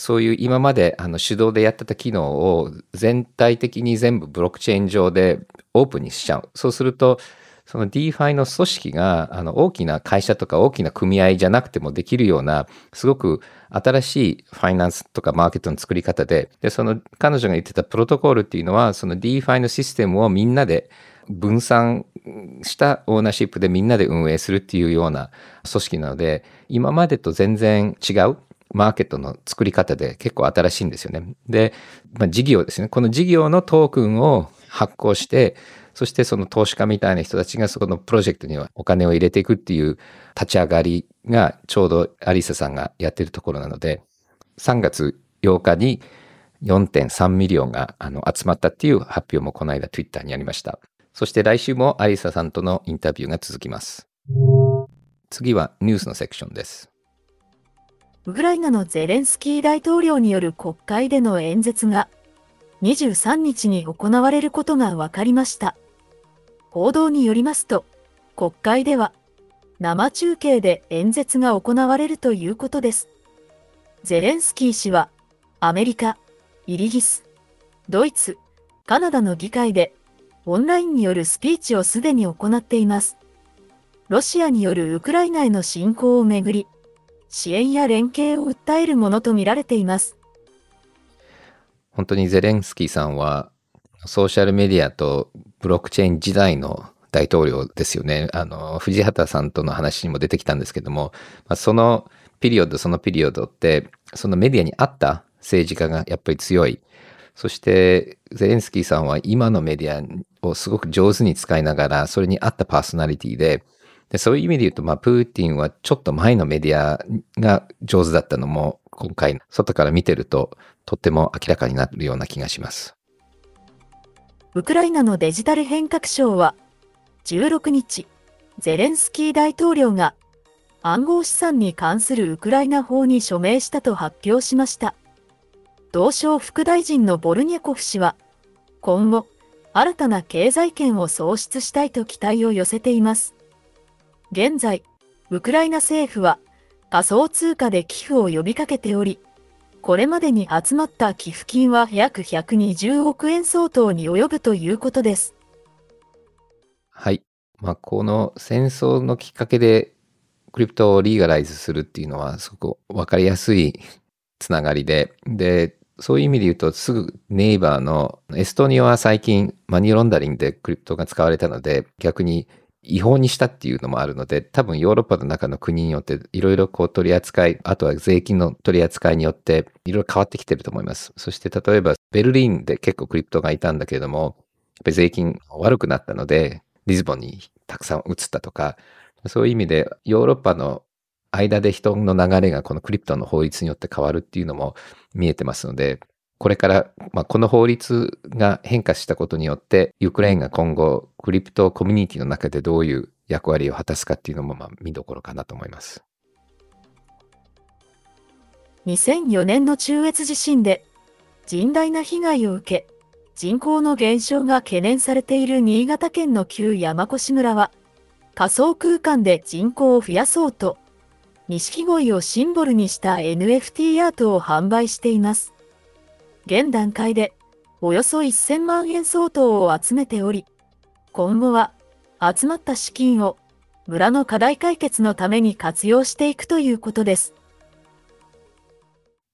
Speaker 1: そういう今まであの手動でやってた機能を全体的に全部ブロックチェーン上でオープンにしちゃう。そうすると、その DeFi の組織があの大きな会社とか大きな組合じゃなくてもできるような、すごく新しいファイナンスとかマーケットの作り方で、で、その彼女が言ってたプロトコールっていうのは、その DeFi のシステムをみんなで分散したオーナーシップでみんなで運営するっていうような組織なので、今までと全然違うマーケットの作り方で結構新しいんですよね。で、まあ、事業ですね。この事業のトークンを発行して、そしてその投資家みたいな人たちがそこのプロジェクトにはお金を入れていくっていう立ち上がりがちょうどアリサさんがやってるところなので、3月8日に4.3 million があの集まったっていう発表もこの間 Twitter にありました。そして来週もアリサさんとのインタビューが続きます。次はニュースのセクションです。
Speaker 3: ウクライナのゼレンスキー大統領による国会での演説が23日に行われることが分かりました。報道によりますと、国会では生中継で演説が行われるということです。ゼレンスキー氏はアメリカ、イギリス、ドイツ、カナダの議会でオンラインによるスピーチをすでに行っています。ロシアによるウクライナへの侵攻をめぐり、支援や連携を訴えるものとみられています。
Speaker 1: 本当にゼレンスキーさんはソーシャルメディアとブロックチェーン時代の大統領ですよね。あの、藤畑さんとの話にも出てきたんですけども、まあ、そのピリオド、そのピリオドって、そのメディアに合った政治家がやっぱり強い。そして、ゼレンスキーさんは今のメディアをすごく上手に使いながら、それに合ったパーソナリティで、でそういう意味で言うと、まあ、プーティンはちょっと前のメディアが上手だったのも、今回、外から見てると、とっても明らかになるような気がします。
Speaker 3: ウクライナのデジタル変革省は、16日、ゼレンスキー大統領が暗号資産に関するウクライナ法に署名したと発表しました。同省副大臣のボルニャコフ氏は、今後、新たな経済圏を創出したいと期待を寄せています。現在、ウクライナ政府は仮想通貨で寄付を呼びかけており、これまでに集まった寄付金は約120億円相当に及ぶということです。
Speaker 1: はい。まあ、この戦争のきっかけでクリプトをリーガライズするっていうのはすごくわかりやすい つながりで、で、そういう意味で言うとすぐネイバーのエストニアは最近マニーロンダリングでクリプトが使われたので逆に違法にしたっていうのもあるので、多分ヨーロッパの中の国によっていろいろこう取り扱い、あとは税金の取り扱いによっていろいろ変わってきてると思います。そして例えばベルリンで結構クリプトがいたんだけれども、やっぱり税金悪くなったので、リズボンにたくさん移ったとか、そういう意味でヨーロッパの間で人の流れがこのクリプトの法律によって変わるっていうのも見えてますので、これから、まあ、この法律が変化したことによって、ウクライナが今後、クリプトコミュニティの中でどういう役割を果たすかっていうのも、まあ、見どころかなと思います。
Speaker 3: 2004年の中越地震で甚大な被害を受け、人口の減少が懸念されている新潟県の旧山越村は、仮想空間で人口を増やそうと、錦鯉をシンボルにした NFT アートを販売しています。現段階でおよそ1000万円相当を集めており、今後は集まった資金を村の課題解決のために活用していくということです。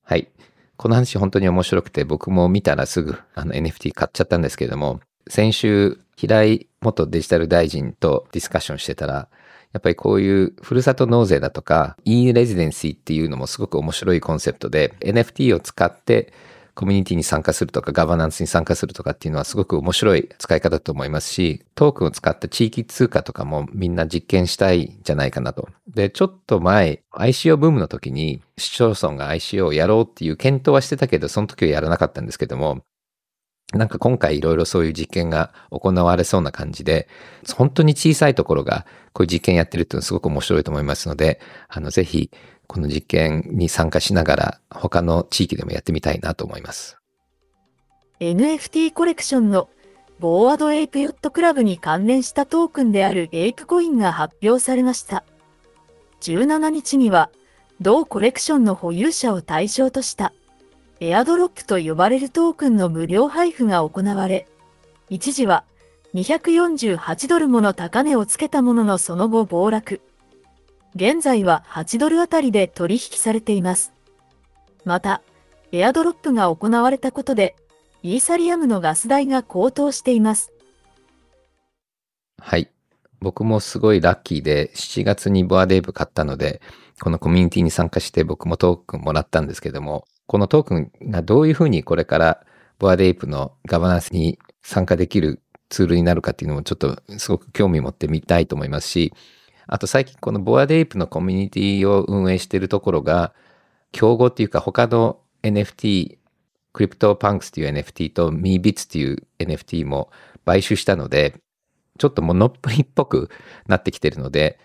Speaker 1: はい。この話本当に面白くて、僕も見たらすぐあの NFT 買っちゃったんですけれども、先週、平井元デジタル大臣とディスカッションしてたら、やっぱりこういうふるさと納税だとか、e レジデンシーっていうのもすごく面白いコンセプトで、NFT を使ってコミュニティに参加するとか、ガバナンスに参加するとかっていうのはすごく面白い使い方だと思いますし、トークンを使った地域通貨とかもみんな実験したいんじゃないかなと。で、ちょっと前、ICO ブームの時に市町村が ICO をやろうっていう検討はしてたけど、その時はやらなかったんですけども、なんか今回いろいろそういう実験が行われそうな感じで、本当に小さいところがこういう実験やってるっていうのはすごく面白いと思いますので、あの、ぜひこの実験に参加しながら他の地域でもやってみたいなと思います。
Speaker 3: NFT コレクションの Bored Ape Yacht Club に関連したトークンである ApeCoin が発表されました。17日には、同コレクションの保有者を対象としたエアドロップと呼ばれるトークンの無料配布が行われ、一時は248ドルもの高値をつけたもののその後暴落。現在は8ドルあたりで取引されています。また、エアドロップが行われたことで、イーサリアムのガス代が高騰しています。
Speaker 1: はい。僕もすごいラッキーで7月にボアデーブ買ったので、このコミュニティに参加して僕もトークンもらったんですけども、このトークンがどういうふうにこれから Bored Ape のガバナンスに参加できるツールになるかっていうのもちょっとすごく興味持ってみたいと思いますし、あと最近この Bored Ape のコミュニティを運営しているところが、競合っていうか他の NFT、 CryptoPunks っていう NFT と Meebits っていう NFT も買収したので、ちょっと monopoly っぽくなってきてるので、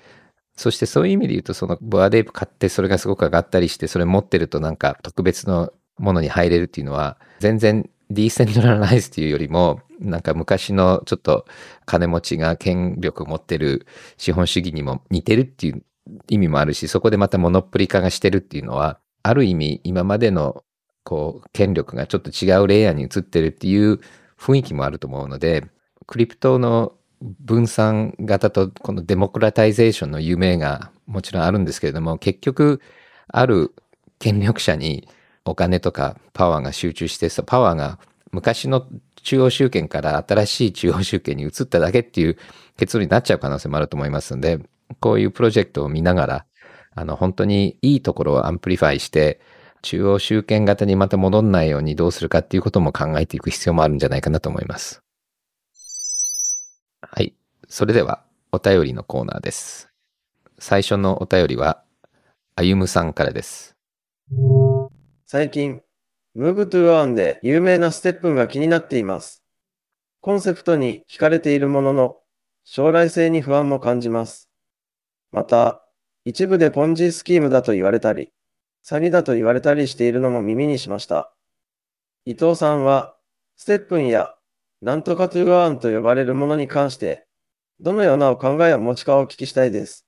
Speaker 1: そしてそういう意味で言うと、そのボアデープ買ってそれがすごく上がったりして、それ持ってるとなんか特別のものに入れるっていうのは、全然ディーセントラライズっていうよりも、なんか昔のちょっと金持ちが権力を持ってる資本主義にも似てるっていう意味もあるし、そこでまたモノポリ化がしてるっていうのは、ある意味今までのこう権力がちょっと違うレイヤーに移ってるっていう雰囲気もあると思うので、クリプトの分散型とこの democratization の夢がもちろんあるんですけれども、結局ある権力者にお金とかパワーが集中して、そパワーが昔の中央集権から新しい中央集権に移っただけっていう結論になっちゃう可能性もあると思いますので、こういうプロジェクトを見ながら、あの本当にいいところを amplify して、中央集権型にまた戻んないようにどうするかっていうことも考えていく必要もあるんじゃないかなと思います。はい。それでは、お便りのコーナーです。最初のお便りは、あゆむさんからです。
Speaker 4: 最近、Move to Earn で有名なステップンが気になっています。コンセプトに惹かれているものの、将来性に不安も感じます。また、一部でポンジスキームだと言われたり、詐欺だと言われたりしているのも耳にしました。伊藤さんは、 STEPN や、なんとか to earn と呼ばれるものに関して、どのようなお考えを持ちかをお聞きしたいです。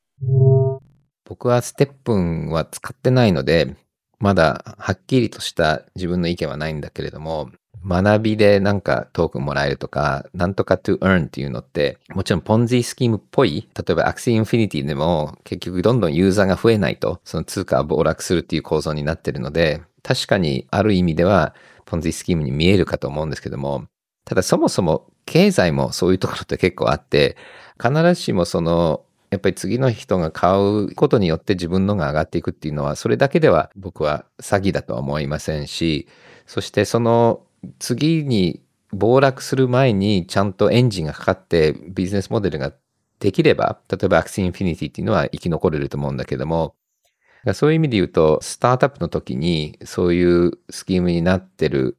Speaker 1: 僕は STEPN は使ってないので、まだはっきりとした自分の意見はないんだけれども、学びでなんかトークンもらえるとか、なんとか to earn っていうのって、もちろんポンジスキームっぽい、例えば Axie Infinity でも結局どんどんユーザーが増えないと、その通貨は暴落するっていう構造になってるので、確かにある意味ではポンジスキームに見えるかと思うんですけども、ただそもそも経済もそういうところって結構あって、必ずしもそのやっぱり次の人が買うことによって自分のが上がっていくっていうのは、それだけでは僕は詐欺だとは思いませんし、そしてその次に暴落する前にちゃんとエンジンがかかってビジネスモデルができれば、例えば Axie Infinity っていうのは生き残れると思うんだけども、そういう意味で言うと、スタートアップの時にそういうスキームになってる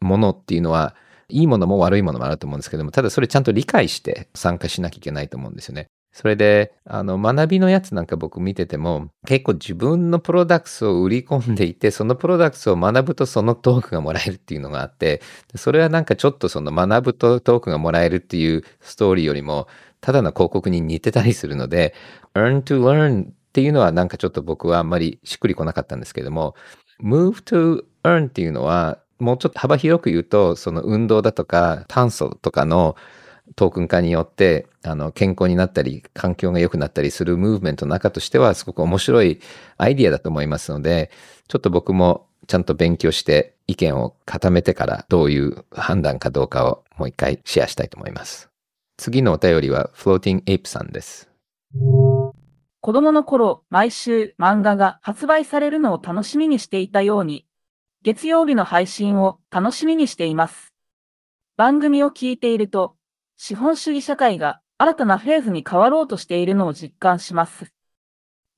Speaker 1: ものっていうのは、いいものも悪いものもあると思うんですけども、ただそれちゃんと理解して参加しなきゃいけないと思うんですよね。それで、あの、学びのやつなんか僕見てても、結構自分のプロダクツを売り込んでいて、そのプロダクツを学ぶとそのトークがもらえるっていうのがあって、それはなんかちょっとその学ぶとトークがもらえるっていうストーリーよりも、ただの広告に似てたりするので、earn to learn っていうのはなんかちょっと僕はあんまりしっくりこなかったんですけども、move to earn っていうのは、もうちょっと幅広く言うと、その運動だとか炭素とかのトークン化によって、あの、健康になったり、環境が良くなったりするムーブメントの中としては、すごく面白いアイディアだと思いますので、ちょっと僕もちゃんと勉強して意見を固めてからどういう判断かどうかをもう一回シェアしたいと思います。次のお便りは Floating Ape さんです。
Speaker 5: 子供の頃、毎週漫画が発売されるのを楽しみにしていたように、月曜日の配信を楽しみにしています。番組を聞いていると、資本主義社会が新たなフェーズに変わろうとしているのを実感します。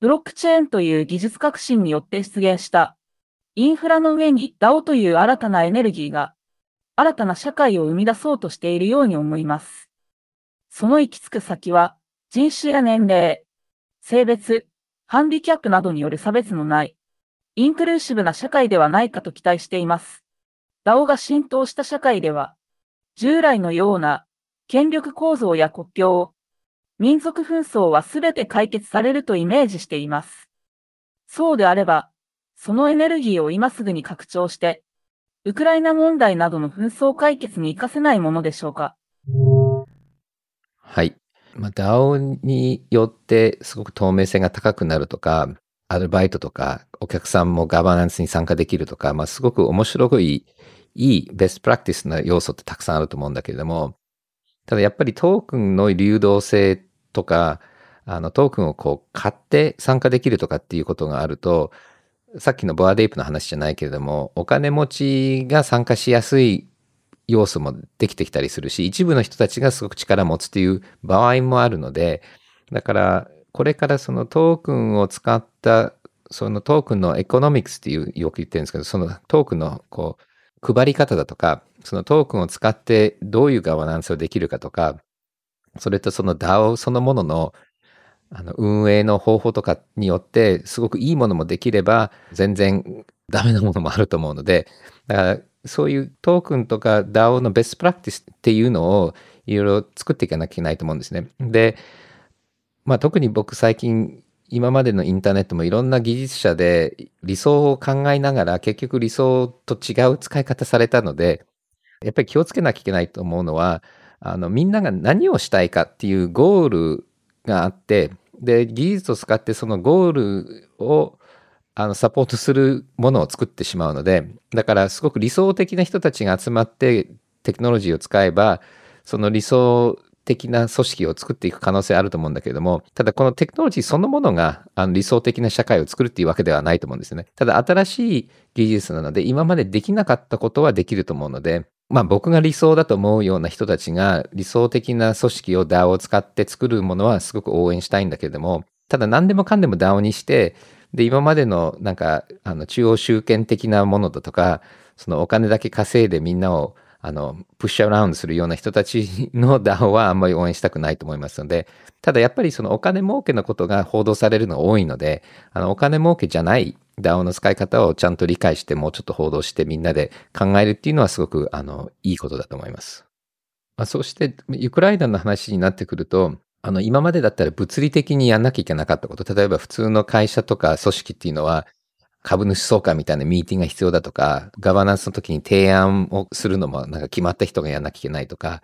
Speaker 5: ブロックチェーンという技術革新によって出現した、インフラの上に DAO という新たなエネルギーが、新たな社会を生み出そうとしているように思います。その行き着く先は、人種や年齢、性別、ハンディキャップなどによる差別のない、インクルーシブな社会ではないかと期待しています。DAO が浸透した社会では、従来のような権力構造や国境、民族紛争はすべて解決されるとイメージしています。そうであれば、そのエネルギーを今すぐに拡張して、ウクライナ問題などの紛争解決に活かせないものでしょうか。
Speaker 1: はい。まあ、DAO によってすごく透明性が高くなるとか、アルバイトとか、お客さんもガバナンスに参加できるとか、まあ、すごく面白い、いいベストプラクティスな要素ってたくさんあると思うんだけれども、ただやっぱりトークンの流動性とか、あのトークンをこう買って参加できるとかっていうことがあると、さっきの Bored Ape の話じゃないけれども、お金持ちが参加しやすい要素もできてきたりするし、一部の人たちがすごく力を持つっていう場合もあるので、だから、これからそのトークンを使った、そのトークンのエコノミクスっていう、よく言ってるんですけど、そのトークンのこう、配り方だとか、そのトークンを使ってどういうガバナンスをできるかとか、それとその DAO そのもののあの運営の方法とかによってすごくいいものもできれば全然ダメなものもあると思うので、だからそういうトークンとか DAO のベストプラクティスっていうのをいろいろ作っていかなきゃいけないと思うんですね。で、まあ特に僕最近今までのインターネットもいろんな技術者で理想を考えながら結局理想と違う使い方されたので、やっぱり気をつけなきゃいけないと思うのは、あのみんなが何をしたいかっていうゴールがあって、で、技術を使ってそのゴールをあのサポートするものを作ってしまうので、だからすごく理想的な人たちが集まってテクノロジーを使えば、その理想的な組織を作っていく可能性あると思うんだけれども、ただこのテクノロジーそのものがあの理想的な社会を作るっていうわけではないと思うんですよね。ただ新しい技術なので、今までできなかったことはできると思うので、まあ僕が理想だと思うような人たちが理想的な組織を DAO を使って作るものはすごく応援したいんだけれども、ただ何でもかんでも DAO にして、で、今までのなんか、あの、中央集権的なものだとか、そのお金だけ稼いでみんなを、あの、プッシュアラウンドするような人たちの DAO はあんまり応援したくないと思いますので、ただやっぱりそのお金儲けのことが報道されるのが多いので、あの、お金儲けじゃない DAO の使い方をちゃんと理解して、もうちょっと報道してみんなで考えるっていうのはすごく、あの、いいことだと思います。まあ、そして、ウクライナの話になってくると、あの、今までだったら物理的にやんなきゃいけなかったこと、例えば普通の会社とか組織っていうのは、株主総会みたいなミーティングが必要だとか、ガバナンスの時に提案をするのもなんか決まった人がやんなきゃいけないとか、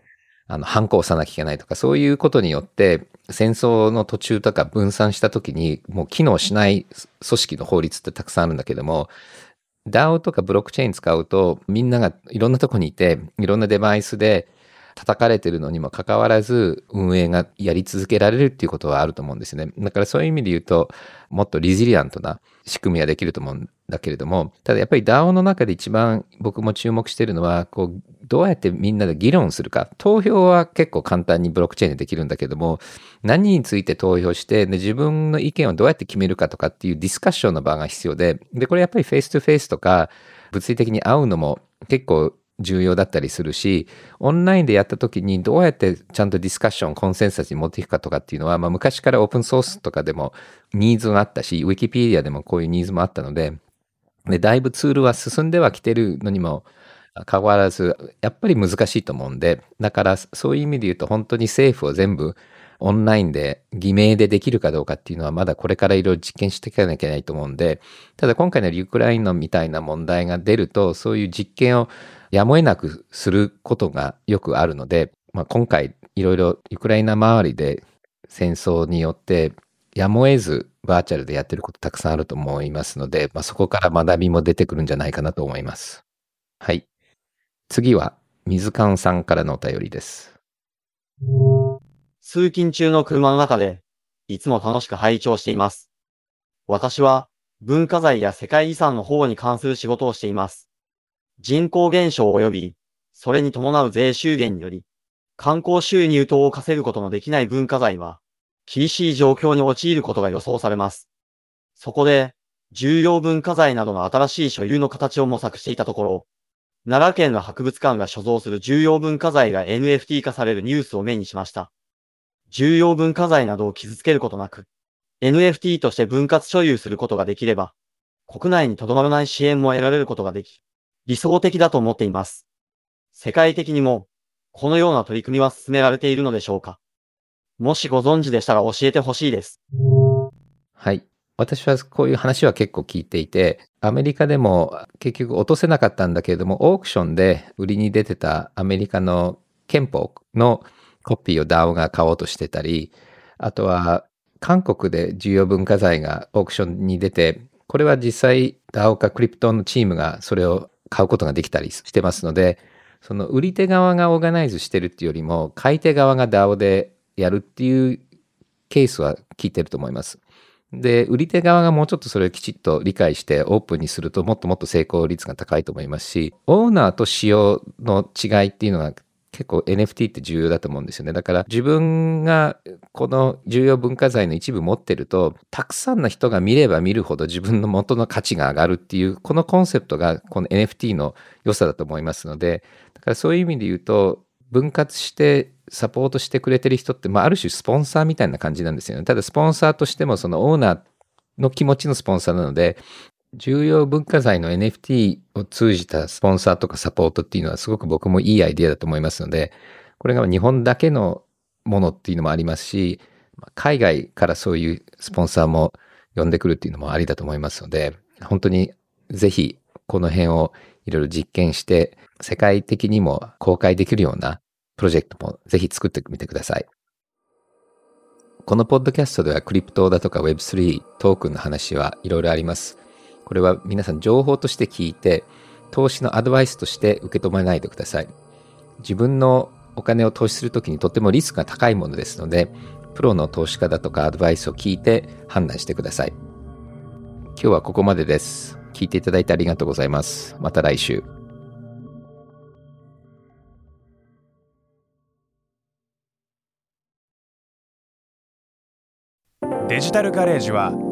Speaker 1: あの、反抗を押さなきゃいけないとか、そういうことによって、戦争の途中とか分散した時に、もう機能しない組織の法律ってたくさんあるんだけども、DAO とかブロックチェーン使うと、みんながいろんなとこにいて、いろんなデバイスで叩かれてるのにもかかわらず、運営がやり続けられるっていうことはあると思うんですね。だからそういう意味で言うと、もっと resilient な仕組みはできると思うんだけれども、ただやっぱり DAO の中で一番僕も注目してるのは、こう、どうやってみんなで議論するか。投票は結構簡単にブロックチェーンでできるんだけども、何について投票して、で自分の意見をどうやって決めるかとかっていうディスカッションの場が必要で、で、これやっぱり face to face とか、物理的に会うのも結構重要だったりするし、オンラインでやった時にどうやってちゃんとディスカッション、コンセンサスに持っていくかとかっていうのは、まあ昔からオープンソースとかでもニーズがあったし、ウィキペディアでもこういうニーズもあったので、で、だいぶツールは進んではきてるのにもかかわらず、やっぱり難しいと思うんで、だからそういう意味で言うと本当に政府を全部オンラインで偽名でできるかどうかっていうのはまだこれからいろいろ実験していかなきゃいけないと思うんで、ただ今回のウクライナみたいな問題が出ると、そういう実験をやむを得なくすることがよくあるので、まあ、今回いろいろウクライナ周りで戦争によってやむを得ずバーチャルでやってることたくさんあると思いますので、まあ、そこから学びも出てくるんじゃないかなと思います。はい。次は水勘さんからのお便りです。
Speaker 6: 通勤中の車の中でいつも楽しく拝聴しています。私は文化財や世界遺産の保護に関する仕事をしています。人口減少及び、それに伴う税収減により、観光収入等を稼ぐことのできない文化財は、厳しい状況に陥ることが予想されます。そこで、重要文化財などの新しい所有の形を模索していたところ、奈良県の博物館が所蔵する重要文化財が NFT 化されるニュースを目にしました。重要文化財などを傷つけることなく、NFT として分割所有することができれば、国内にとどまらない支援も得られることができ、理想的だと思っています。世界的にも、このような取り組みは進められているのでしょうか？もしご存知でしたら教えてほしいです。
Speaker 1: はい。私はこういう話は結構聞いていて、アメリカでも結局落とせなかったんだけれども、オークションで売りに出てたアメリカの憲法のコピーを DAO が買おうとしてたり、あとは韓国で重要文化財がオークションに出て、これは実際 DAO かクリプトのチームがそれを買うことができたりしてますので、その売り手側がオーガナイズしてるっていうよりも、買い手側が DAO でやるっていうケースは聞いてると思います。で、売り手側がもうちょっとそれをきちっと理解してオープンにするともっともっと成功率が高いと思いますし、オーナーと仕様の違いっていうのは結構 NFT って重要だと思うんですよね。だから自分がこの重要文化財の一部持ってると、たくさんの人が見れば見るほど自分の元の価値が上がるっていう、このコンセプトがこの NFT の良さだと思いますので、だからそういう意味で言うと、分割してサポートしてくれてる人って、まあ、ある種スポンサーみたいな感じなんですよね。ただスポンサーとしてもそのオーナーの気持ちのスポンサーなので、重要文化財の NFT を通じたスポンサーとかサポートっていうのはすごく僕もいいアイデアだと思いますので、これが日本だけのものっていうのもありますし、海外からそういうスポンサーも呼んでくるっていうのもありだと思いますので、本当にぜひこの辺をいろいろ実験して、世界的にも公開できるようなプロジェクトもぜひ作ってみてください。このポッドキャストではクリプトだとか Web3 トークンの話はいろいろあります。これは皆さん情報として聞いて、投資のアドバイスとして受け止めないでください。自分のお金を投資するときにとてもリスクが高いものですので、プロの投資家だとかアドバイスを聞いて判断してください。今日はここまでです。聞いていただいてありがとうございます。また来週。
Speaker 7: デジタルガレージは